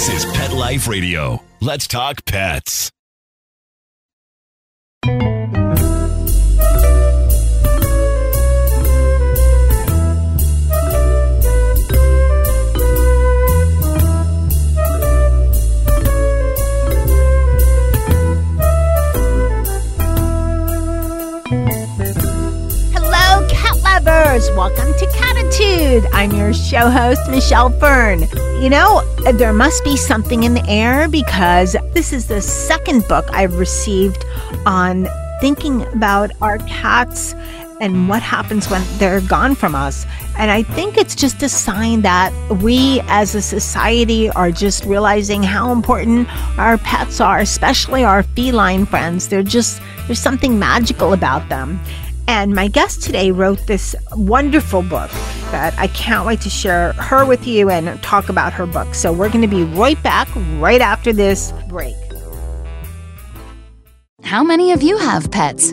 This is Pet Life Radio. Let's talk pets. Hello, cat lovers! Welcome Cattitude. I'm your show host, Michelle Fern. You know, there must be something in the air because this is the second book I've received on thinking about our cats and what happens when they're gone from us. And I think it's just a sign that we as a society are just realizing how important our pets are, especially our feline friends. They're just, there's something magical about them. And my guest today wrote this wonderful book that I can't wait to share her with you and talk about her book. So we're going to be right back right after this break. How many of you have pets?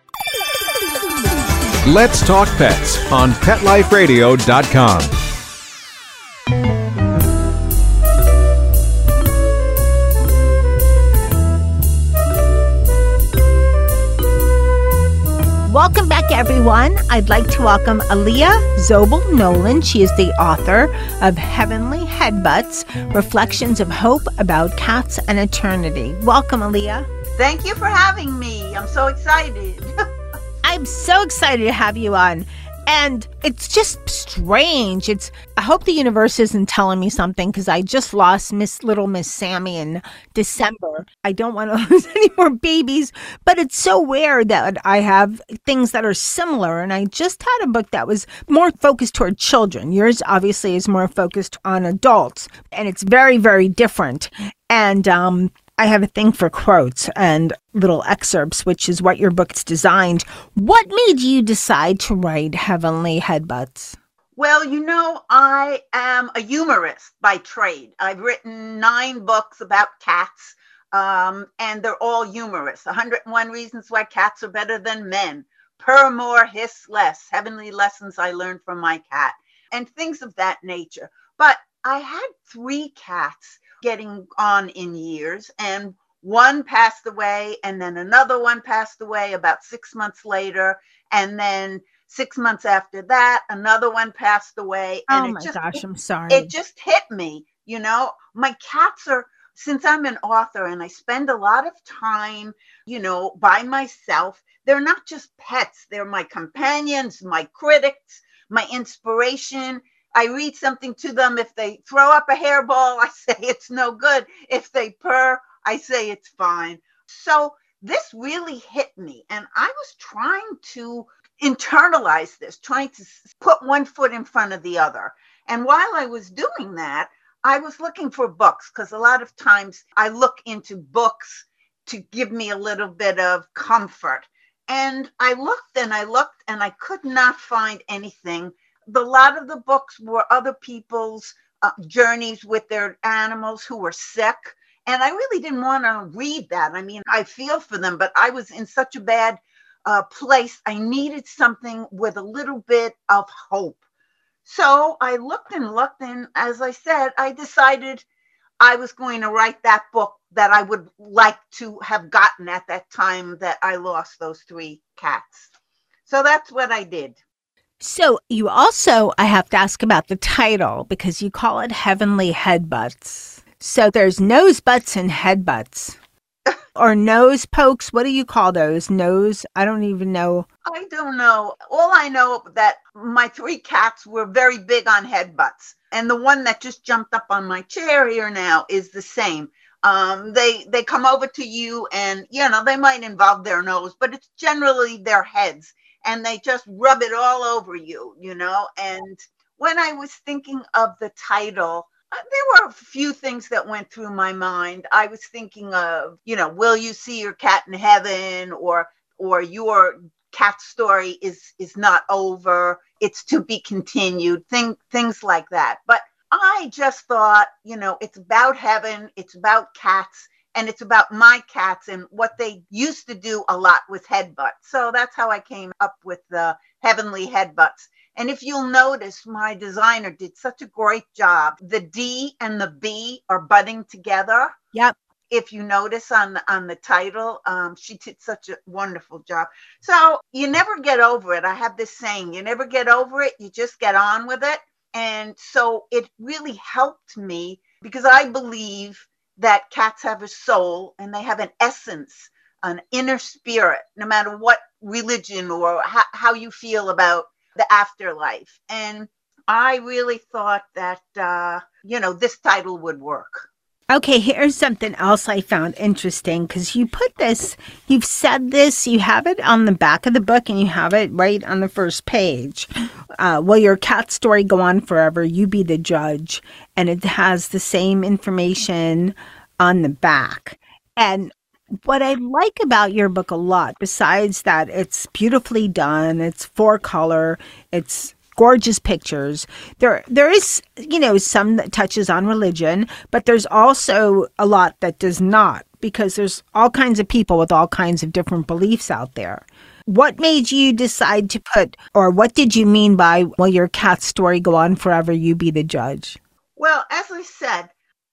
Let's Talk Pets on PetLifeRadio.com. Welcome back, everyone. I'd like to welcome Allia Zobel Nolan. She is the author of Heavenly Headbutts Reflections of Hope About Cats and Eternity. Welcome, Allia. Thank you for having me. I'm so excited. I'm so excited to have you on. And it's just strange. It's I hope the universe isn't telling me something because I just lost Miss Little Miss Sammy in December. I don't want to lose any more babies, but it's so weird that I have things that are similar. And I just had a book that was more focused toward children. Yours obviously is more focused on adults, and it's very, very different. And um, I have a thing for quotes and little excerpts, which is what your book's designed. What made you decide to write Heavenly Headbutts? well, you know, I am a humorist by trade. I've written nine books about cats, um, and they're all humorous. 101 Reasons Why Cats Are Better Than Men, Purr More, Hiss Less, Heavenly Lessons I Learned from My Cat, and things of that nature. But I had three cats getting on in years, and one passed away, and then another one passed away about six months later, and then six months after that, another one passed away. And Oh my just, gosh, I'm sorry. it just hit me, you know. My cats are since I'm an author and I spend a lot of time, you know, by myself, they're not just pets, they're my companions, my critics, my inspiration. I read something to them. If they throw up a hairball, I say it's no good. If they purr, I say it's fine. So this really hit me. And I was trying to internalize this, trying to put one foot in front of the other. And while I was doing that, I was looking for books because a lot of times I look into books to give me a little bit of comfort. And I looked and I looked and I could not find anything. The lot of the books were other people's uh, journeys with their animals who were sick. And I really didn't want to read that. I mean, I feel for them, but I was in such a bad uh, place. I needed something with a little bit of hope. So I looked and looked, and as I said, I decided I was going to write that book that I would like to have gotten at that time that I lost those three cats. So that's what I did. So you also, I have to ask about the title because you call it Heavenly Headbutts. So there's nose butts and head butts. or nose pokes. What do you call those? Nose? I don't even know. I don't know. All I know that my three cats were very big on head butts. And the one that just jumped up on my chair here now is the same. Um, they they come over to you and you know they might involve their nose, but it's generally their heads and they just rub it all over you, you know. And when I was thinking of the title, uh, there were a few things that went through my mind. I was thinking of, you know, will you see your cat in heaven or or your cat story is is not over. It's to be continued. Thing things like that. But I just thought, you know, it's about heaven, it's about cats, and it's about my cats and what they used to do a lot with headbutts. So that's how I came up with the heavenly headbutts. And if you'll notice, my designer did such a great job. The D and the B are budding together. Yep. If you notice on the on the title, um, she did such a wonderful job. So you never get over it. I have this saying: you never get over it. You just get on with it. And so it really helped me because I believe that cats have a soul and they have an essence, an inner spirit, no matter what religion or how, how you feel about the afterlife. And I really thought that, uh, you know, this title would work. Okay, here's something else I found interesting because you put this, you've said this, you have it on the back of the book and you have it right on the first page. Uh, will your cat story go on forever? You be the judge. And it has the same information on the back. And what I like about your book a lot, besides that it's beautifully done, it's four color, it's gorgeous pictures. There there is, you know, some that touches on religion, but there's also a lot that does not because there's all kinds of people with all kinds of different beliefs out there. What made you decide to put or what did you mean by will your cat story go on forever you be the judge? Well, as I said,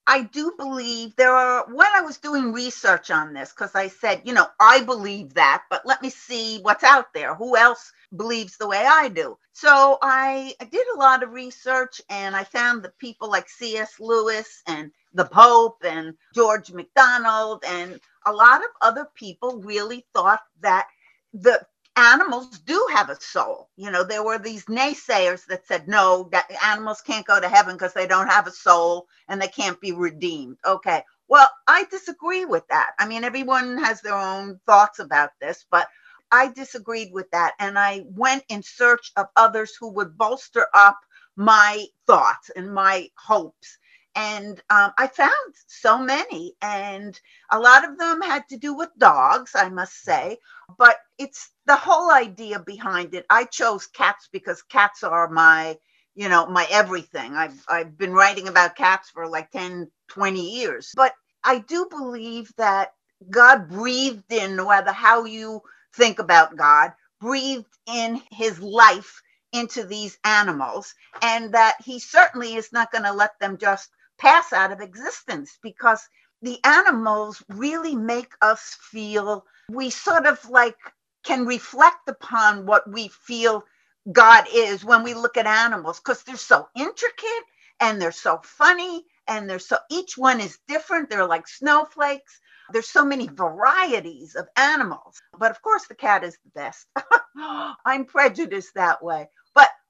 I do believe there are, when I was doing research on this, because I said, you know, I believe that, but let me see what's out there. Who else believes the way I do? So I, I did a lot of research and I found that people like C.S. Lewis and the Pope and George MacDonald and a lot of other people really thought that the animals do have a soul. You know, there were these naysayers that said, no, that animals can't go to heaven because they don't have a soul and they can't be redeemed. Okay. Well, I disagree with that. I mean, everyone has their own thoughts about this, but I disagreed with that. And I went in search of others who would bolster up my thoughts and my hopes and um, I found so many, and a lot of them had to do with dogs, I must say. But it's the whole idea behind it. I chose cats because cats are my, you know, my everything. I've I've been writing about cats for like 10, 20 years. But I do believe that God breathed in, no matter how you think about God, breathed in his life into these animals, and that he certainly is not going to let them just pass out of existence because the animals really make us feel we sort of like can reflect upon what we feel God is when we look at animals because they're so intricate and they're so funny and they're so each one is different. They're like snowflakes. There's so many varieties of animals. But of course, the cat is the best. I'm prejudiced that way.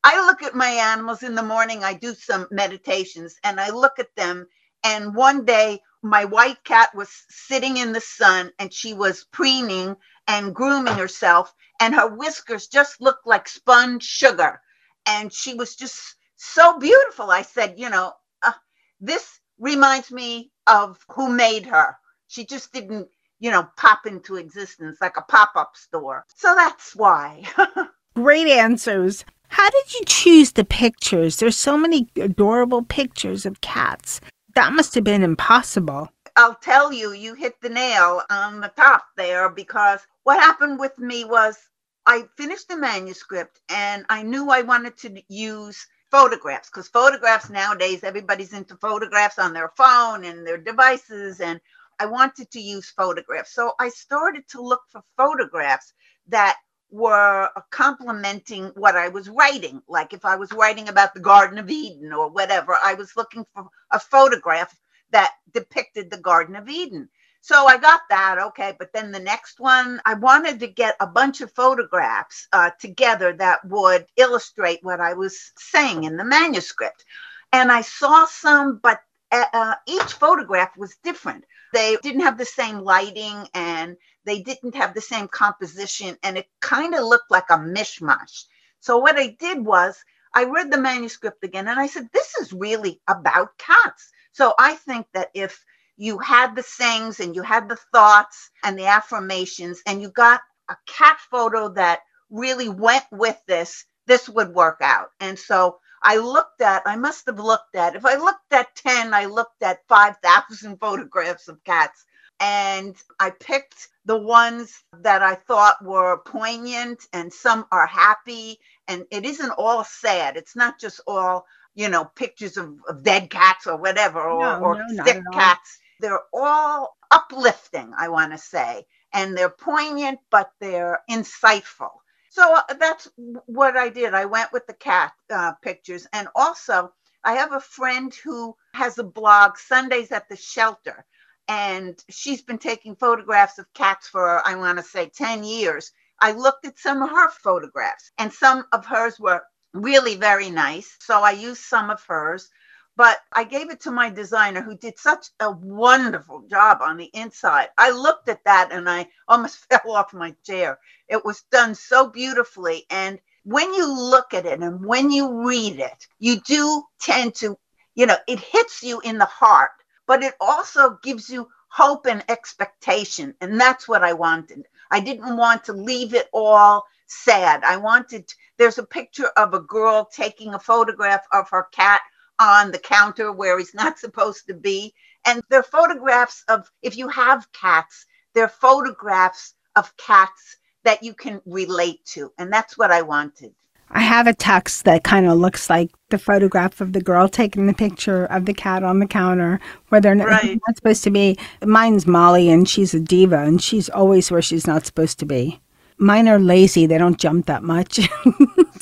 I look at my animals in the morning, I do some meditations and I look at them. And one day, my white cat was sitting in the sun and she was preening and grooming herself, and her whiskers just looked like sponge sugar. And she was just so beautiful. I said, you know, uh, this reminds me of who made her. She just didn't, you know, pop into existence like a pop up store. So that's why. Great answers. How did you choose the pictures? There's so many adorable pictures of cats. That must have been impossible. I'll tell you, you hit the nail on the top there because what happened with me was I finished the manuscript and I knew I wanted to use photographs because photographs nowadays, everybody's into photographs on their phone and their devices. And I wanted to use photographs. So I started to look for photographs that were complementing what I was writing. Like if I was writing about the Garden of Eden or whatever, I was looking for a photograph that depicted the Garden of Eden. So I got that, okay. But then the next one, I wanted to get a bunch of photographs uh, together that would illustrate what I was saying in the manuscript. And I saw some, but uh, uh each photograph was different. They didn't have the same lighting and they didn't have the same composition, and it kind of looked like a mishmash. So what I did was I read the manuscript again and I said, this is really about cats. So I think that if you had the sayings and you had the thoughts and the affirmations and you got a cat photo that really went with this, this would work out. And so I looked at, I must have looked at, if I looked at 10, I looked at 5,000 photographs of cats. And I picked the ones that I thought were poignant, and some are happy. And it isn't all sad. It's not just all, you know, pictures of, of dead cats or whatever, or, No, or no, sick cats. They're all uplifting, I want to say. And they're poignant, but they're insightful. So uh, that's what I did. I went with the cat uh, pictures. And also, I have a friend who has a blog, Sundays at the Shelter. And she's been taking photographs of cats for, I want to say, 10 years. I looked at some of her photographs, and some of hers were really very nice. So I used some of hers. But I gave it to my designer who did such a wonderful job on the inside. I looked at that and I almost fell off my chair. It was done so beautifully. And when you look at it and when you read it, you do tend to, you know, it hits you in the heart, but it also gives you hope and expectation. And that's what I wanted. I didn't want to leave it all sad. I wanted, there's a picture of a girl taking a photograph of her cat on the counter where he's not supposed to be. And they're photographs of, if you have cats, they're photographs of cats that you can relate to. And that's what I wanted. I have a text that kind of looks like the photograph of the girl taking the picture of the cat on the counter where they're not, Right. not supposed to be. Mine's Molly, and she's a diva, and she's always where she's not supposed to be. Mine are lazy; they don't jump that much.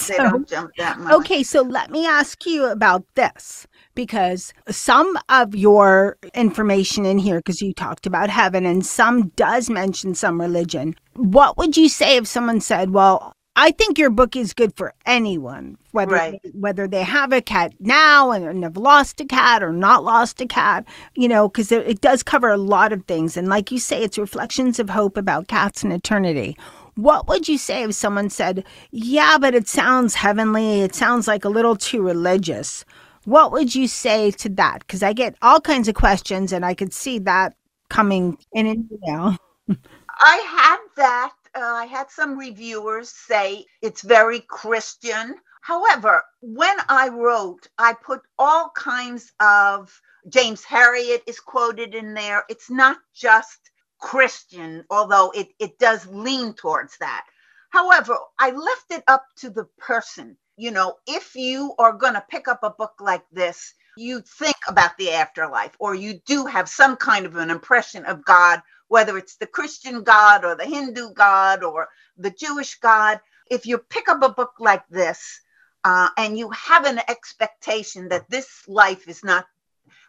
They don't jump that much. Okay, so let me ask you about this because some of your information in here, because you talked about heaven and some does mention some religion. What would you say if someone said, Well, I think your book is good for anyone, whether Right. whether they have a cat now and, and have lost a cat or not lost a cat, you know, because it, it does cover a lot of things. And like you say, it's reflections of hope about cats and eternity. What would you say if someone said, Yeah, but it sounds heavenly, it sounds like a little too religious? What would you say to that? Because I get all kinds of questions and I could see that coming in an email. I had that. Uh, I had some reviewers say it's very Christian. However, when I wrote, I put all kinds of James Herriot is quoted in there. It's not just Christian, although it, it does lean towards that. However, I left it up to the person. You know, if you are going to pick up a book like this, you think about the afterlife, or you do have some kind of an impression of God, whether it's the Christian God or the Hindu God or the Jewish God. If you pick up a book like this uh, and you have an expectation that this life is not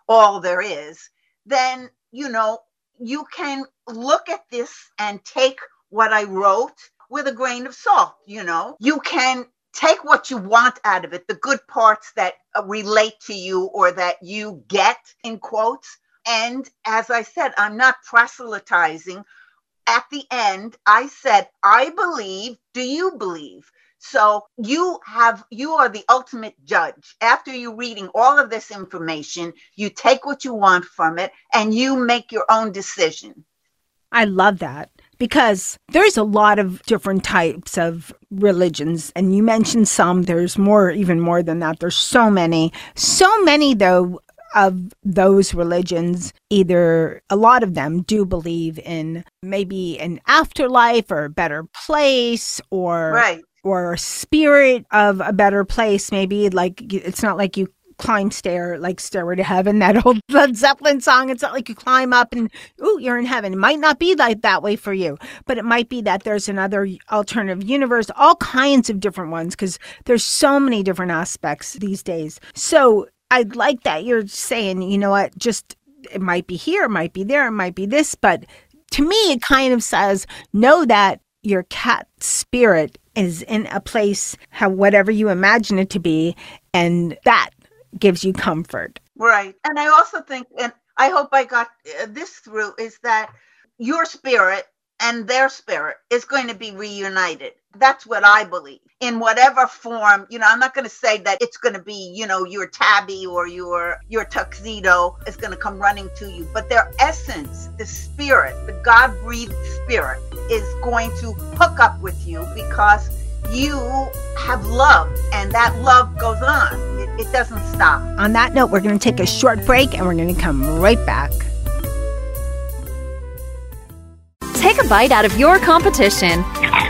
all there is, then, you know, you can look at this and take what I wrote with a grain of salt. You know, you can take what you want out of it, the good parts that uh, relate to you or that you get in quotes. And as I said, I'm not proselytizing. At the end, I said, I believe. Do you believe? So you have you are the ultimate judge. After you reading all of this information, you take what you want from it and you make your own decision. I love that because there's a lot of different types of religions and you mentioned some there's more even more than that there's so many so many though of those religions either a lot of them do believe in maybe an afterlife or a better place or Right. or a spirit of a better place maybe like it's not like you climb stair like stairway to heaven that old led zeppelin song. It's not like you climb up and ooh you're in heaven. It might not be like that way for you but it might be that there's another alternative universe all kinds of different ones because there's so many different aspects these days. So i like that you're saying you know what just it might be here, it might be there, it might be this, but to me, it kind of says know that your cat spirit is in a place, how whatever you imagine it to be, and that gives you comfort. Right. And I also think, and I hope I got uh, this through, is that your spirit and their spirit is going to be reunited. That's what I believe in whatever form. You know, I'm not going to say that it's going to be, you know, your tabby or your your tuxedo is going to come running to you, but their essence, the spirit, the God-breathed spirit is going to hook up with you because you have love and that love goes on. It, it doesn't stop. On that note, we're going to take a short break and we're going to come right back. Take a bite out of your competition.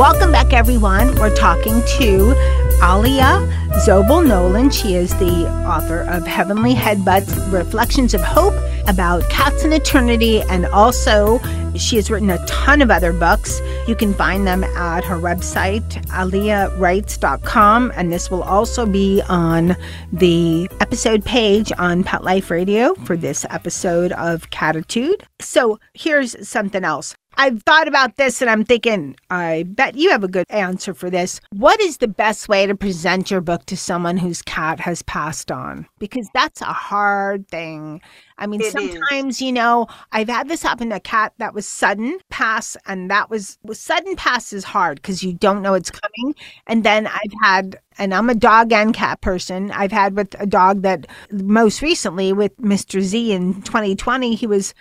Welcome back, everyone. We're talking to Allia Zobel Nolan. She is the author of Heavenly Headbutts Reflections of Hope about cats in eternity, and also she has written a ton of other books. You can find them at her website, alliawrites.com, and this will also be on the episode page on Pet Life Radio for this episode of Cattitude. So here's something else. I've thought about this and I'm thinking, I bet you have a good answer for this. What is the best way to present your book to someone whose cat has passed on? Because that's a hard thing. I mean, It is. sometimes, you know, I've had this happen to a cat that was sudden pass, and that was, was sudden pass is hard because you don't know it's coming. And then I've had, and I'm a dog and cat person. I've had with a dog that most recently with Mr. Z in 2020, he was,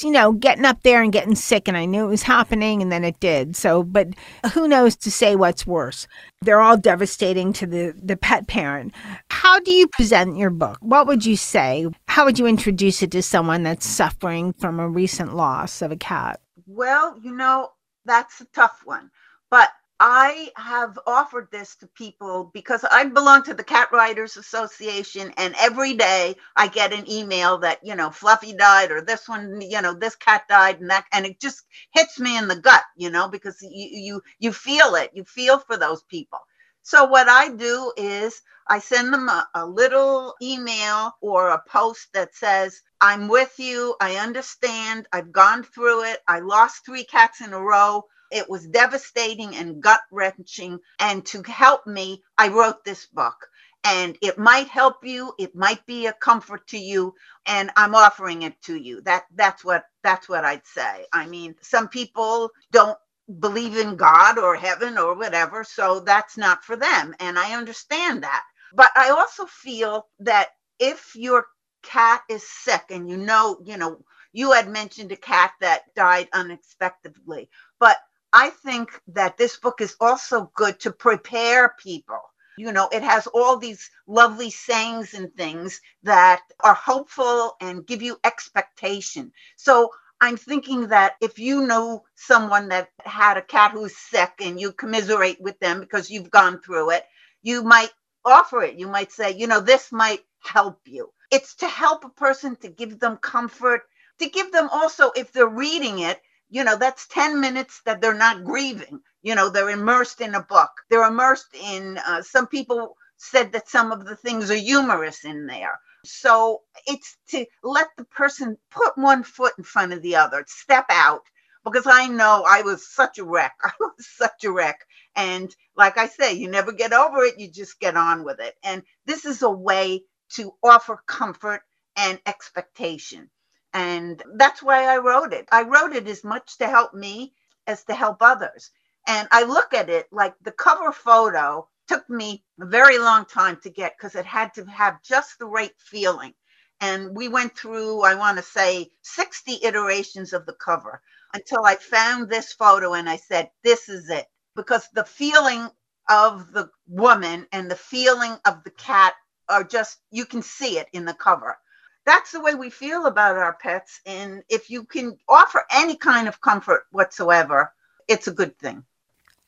you know, getting up there and getting sick, and I knew it was happening, and then it did. So, but who knows to say what's worse? They're all devastating to the the pet parent. How do you present your book? What would you say? How would you introduce it to someone that's suffering from a recent loss of a cat? Well, you know, that's a tough one. But I have offered this to people because I belong to the Cat Writers Association, and every day I get an email that, you know, Fluffy died, or this one, you know, this cat died, and that, and it just hits me in the gut, you know, because you you you feel it, you feel for those people. So what I do is I send them a, a little email or a post that says, I'm with you. I understand. I've gone through it. I lost three cats in a row. It was devastating and gut wrenching. And to help me, I wrote this book. And it might help you. It might be a comfort to you. And I'm offering it to you. That that's what that's what I'd say. I mean, some people don't believe in God or heaven or whatever, so that's not for them. And I understand that. But I also feel that if your cat is sick and you know, you know, you had mentioned a cat that died unexpectedly, but I think that this book is also good to prepare people. You know, it has all these lovely sayings and things that are hopeful and give you expectation. So I'm thinking that if you know someone that had a cat who's sick and you commiserate with them because you've gone through it, you might offer it. You might say, you know, this might help you. It's to help a person to give them comfort, to give them also, if they're reading it, you know, that's 10 minutes that they're not grieving. You know, they're immersed in a book. They're immersed in, uh, some people said that some of the things are humorous in there. So it's to let the person put one foot in front of the other, step out, because I know I was such a wreck. I was such a wreck. And like I say, you never get over it, you just get on with it. And this is a way to offer comfort and expectation. And that's why I wrote it. I wrote it as much to help me as to help others. And I look at it like the cover photo took me a very long time to get because it had to have just the right feeling. And we went through, I want to say, 60 iterations of the cover until I found this photo and I said, This is it. Because the feeling of the woman and the feeling of the cat are just, you can see it in the cover. That's the way we feel about our pets. And if you can offer any kind of comfort whatsoever, it's a good thing.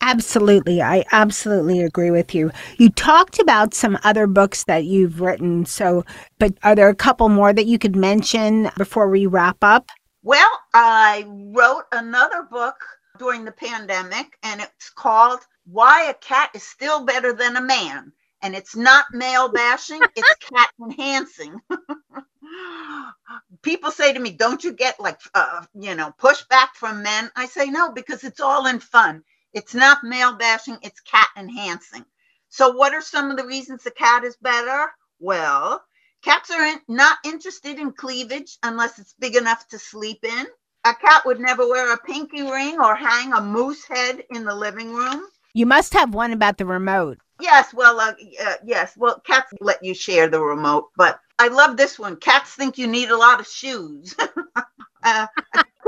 Absolutely. I absolutely agree with you. You talked about some other books that you've written. So, but are there a couple more that you could mention before we wrap up? Well, I wrote another book during the pandemic, and it's called Why a Cat is Still Better Than a Man. And it's not male bashing, it's cat enhancing. People say to me, Don't you get like, uh, you know, pushback from men? I say, No, because it's all in fun it's not male bashing, it's cat enhancing. So, what are some of the reasons the cat is better? Well, cats are in, not interested in cleavage unless it's big enough to sleep in. A cat would never wear a pinky ring or hang a moose head in the living room. You must have one about the remote. Yes, well, uh, uh, yes, well, cats let you share the remote, but I love this one. Cats think you need a lot of shoes. uh,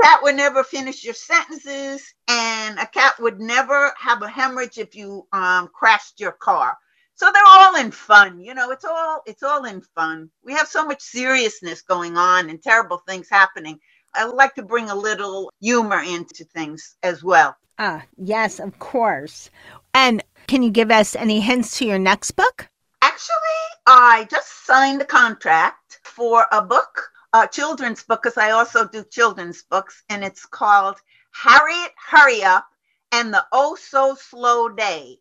cat would never finish your sentences, and a cat would never have a hemorrhage if you um, crashed your car. So they're all in fun, you know. It's all it's all in fun. We have so much seriousness going on and terrible things happening. I like to bring a little humor into things as well. Ah, yes, of course. And can you give us any hints to your next book? Actually, I just signed a contract for a book a children's book because I also do children's books, and it's called Harriet Hurry Up and the Oh So Slow Day.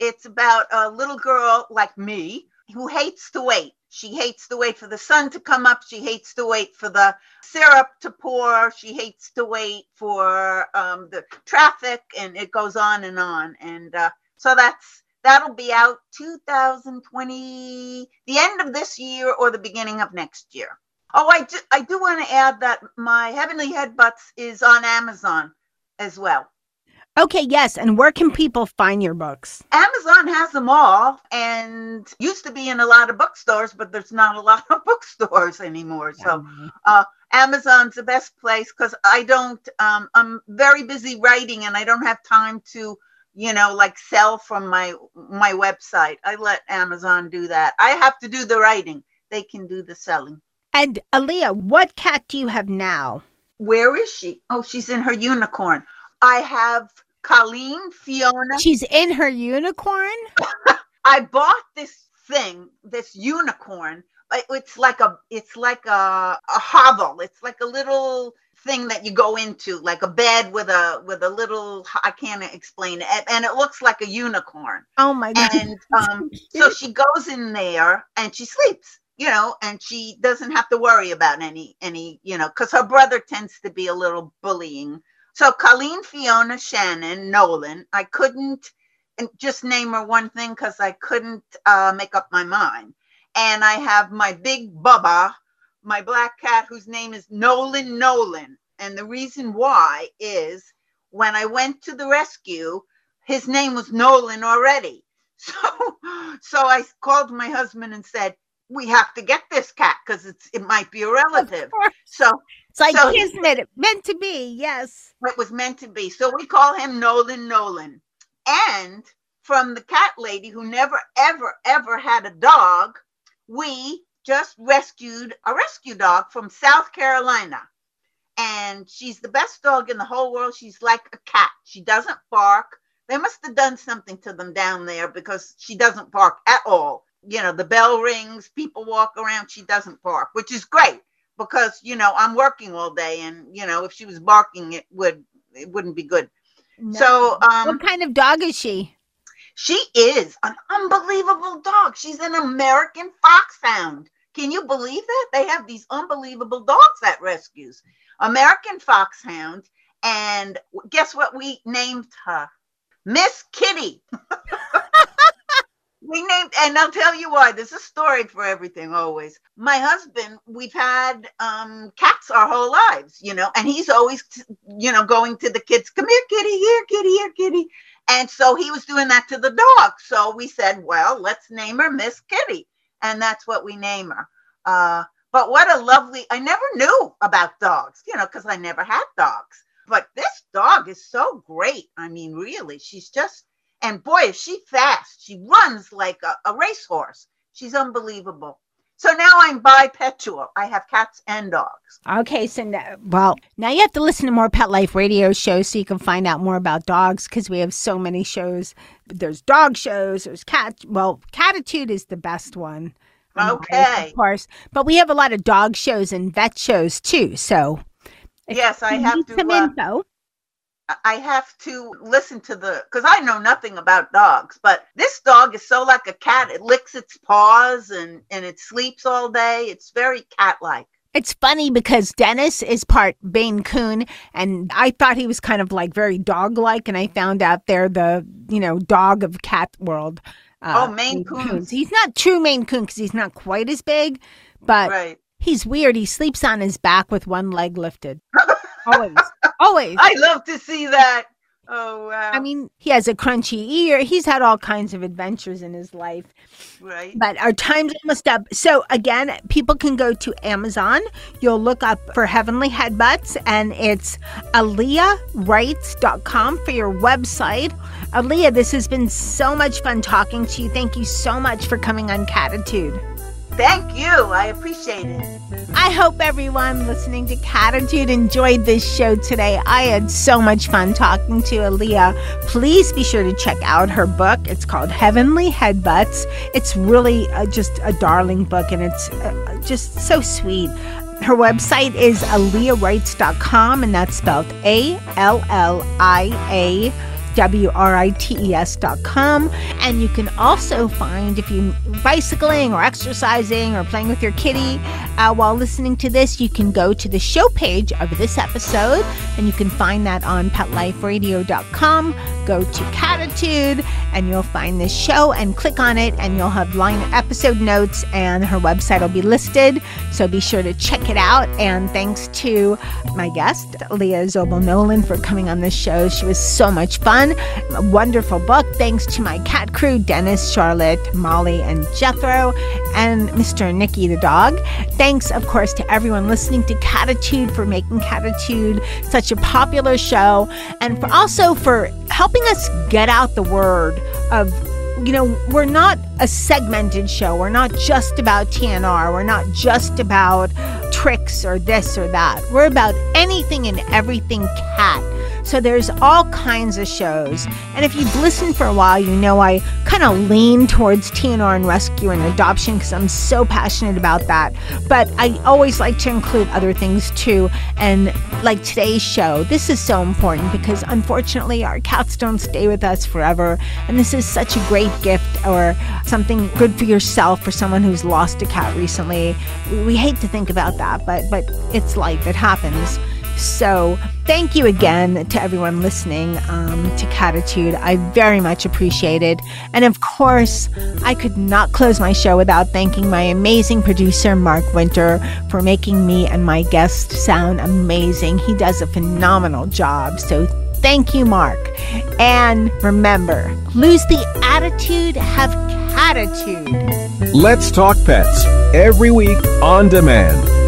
It's about a little girl like me who hates to wait. She hates to wait for the sun to come up. She hates to wait for the syrup to pour. She hates to wait for um, the traffic, and it goes on and on. And uh, so that's that'll be out 2020, the end of this year or the beginning of next year. Oh, I do, I do want to add that my Heavenly Headbutts is on Amazon as well. Okay, yes. And where can people find your books? Amazon has them all and used to be in a lot of bookstores, but there's not a lot of bookstores anymore. So uh, Amazon's the best place because I don't, um, I'm very busy writing and I don't have time to, you know, like sell from my my website. I let Amazon do that. I have to do the writing. They can do the selling. And Allia, what cat do you have now? Where is she? Oh, she's in her unicorn. I have Colleen Fiona. She's in her unicorn? I bought this thing, this unicorn. It's like a it's like a, a hovel. It's like a little thing that you go into, like a bed with a with a little I can't explain it. And it looks like a unicorn. Oh my god. And um so she goes in there and she sleeps you know, and she doesn't have to worry about any any, you know, because her brother tends to be a little bullying. So Colleen, Fiona, Shannon, Nolan, I couldn't and just name her one thing because I couldn't uh, make up my mind. And I have my big Bubba, my black cat, whose name is Nolan Nolan. And the reason why is when I went to the rescue, his name was Nolan already. So, so I called my husband and said, we have to get this cat because it's it might be a relative. So it's like so kismet, meant to be. Yes, it was meant to be. So we call him Nolan Nolan, and from the cat lady who never ever ever had a dog, we just rescued a rescue dog from South Carolina. And she's the best dog in the whole world. She's like a cat. She doesn't bark. They must have done something to them down there because she doesn't bark at all you know, the bell rings, people walk around, she doesn't bark, which is great because, you know, I'm working all day and, you know, if she was barking, it would, it wouldn't be good. No. So, um, what kind of dog is she? She is an unbelievable dog. She's an American foxhound. Can you believe that? They have these unbelievable dogs at rescues. American foxhound. And guess what we named her? Miss Kitty. we named, and I'll tell you why. There's a story for everything always. My husband, we've had um, cats our whole lives, you know, and he's always, you know, going to the kids, come here, kitty, here, kitty, here, kitty. And so he was doing that to the dog. So we said, well, let's name her Miss Kitty. And that's what we name her. Uh, but what a lovely, I never knew about dogs, you know, because I never had dogs. But this dog is so great. I mean, really, she's just, and boy, is she fast. She runs like a, a racehorse. She's unbelievable. So now I'm bipedal. I have cats and dogs. Okay, so now, well, now you have to listen to more Pet Life radio shows so you can find out more about dogs because we have so many shows. There's dog shows, there's cat. Well, Cattitude is the best one. Okay. Of course. But we have a lot of dog shows and vet shows too. So, yes, I have to. Some uh, info. I have to listen to the because I know nothing about dogs, but this dog is so like a cat. It licks its paws and and it sleeps all day. It's very cat-like. It's funny because Dennis is part Maine Coon, and I thought he was kind of like very dog-like, and I found out they're the you know dog of cat world. Uh, oh, Maine Coons. He's not true Maine Coon because he's not quite as big, but right. he's weird. He sleeps on his back with one leg lifted. Always. Always. I love to see that. Oh wow. I mean, he has a crunchy ear. He's had all kinds of adventures in his life. Right. But our time's almost up. So again, people can go to Amazon. You'll look up for Heavenly Headbutts and it's alliawrites.com for your website. Allia, this has been so much fun talking to you. Thank you so much for coming on Cattitude. Thank you. I appreciate it. I hope everyone listening to Cattitude enjoyed this show today. I had so much fun talking to Allia. Please be sure to check out her book. It's called Heavenly Headbutts. It's really uh, just a darling book and it's uh, just so sweet. Her website is alliawrites.com and that's spelled A L L I A W-R-I-T-E-S dot com. And you can also find if you bicycling or exercising or playing with your kitty uh, while listening to this, you can go to the show page of this episode and you can find that on petliferadio.com. Go to Cattitude and you'll find this show and click on it and you'll have line episode notes and her website will be listed. So be sure to check it out. And thanks to my guest, Allia Zobel Nolan, for coming on this show. She was so much fun. A wonderful book. Thanks to my cat crew, Dennis, Charlotte, Molly, and Jethro, and Mr. Nicky the dog. Thanks, of course, to everyone listening to Cattitude for making Cattitude such a popular show and for also for helping us get out the word of you know, we're not a segmented show. We're not just about TNR. We're not just about tricks or this or that. We're about anything and everything cat. So there's all kinds of shows. And if you've listened for a while, you know I kind of lean towards TNR and rescue and adoption because I'm so passionate about that. But I always like to include other things too. And like today's show, this is so important because unfortunately our cats don't stay with us forever. And this is such a great gift or something good for yourself for someone who's lost a cat recently. We hate to think about that, but but it's life. It happens. So, thank you again to everyone listening um, to Cattitude. I very much appreciate it. And of course, I could not close my show without thanking my amazing producer, Mark Winter, for making me and my guests sound amazing. He does a phenomenal job. So, thank you, Mark. And remember, lose the attitude, have cattitude. Let's talk pets every week on demand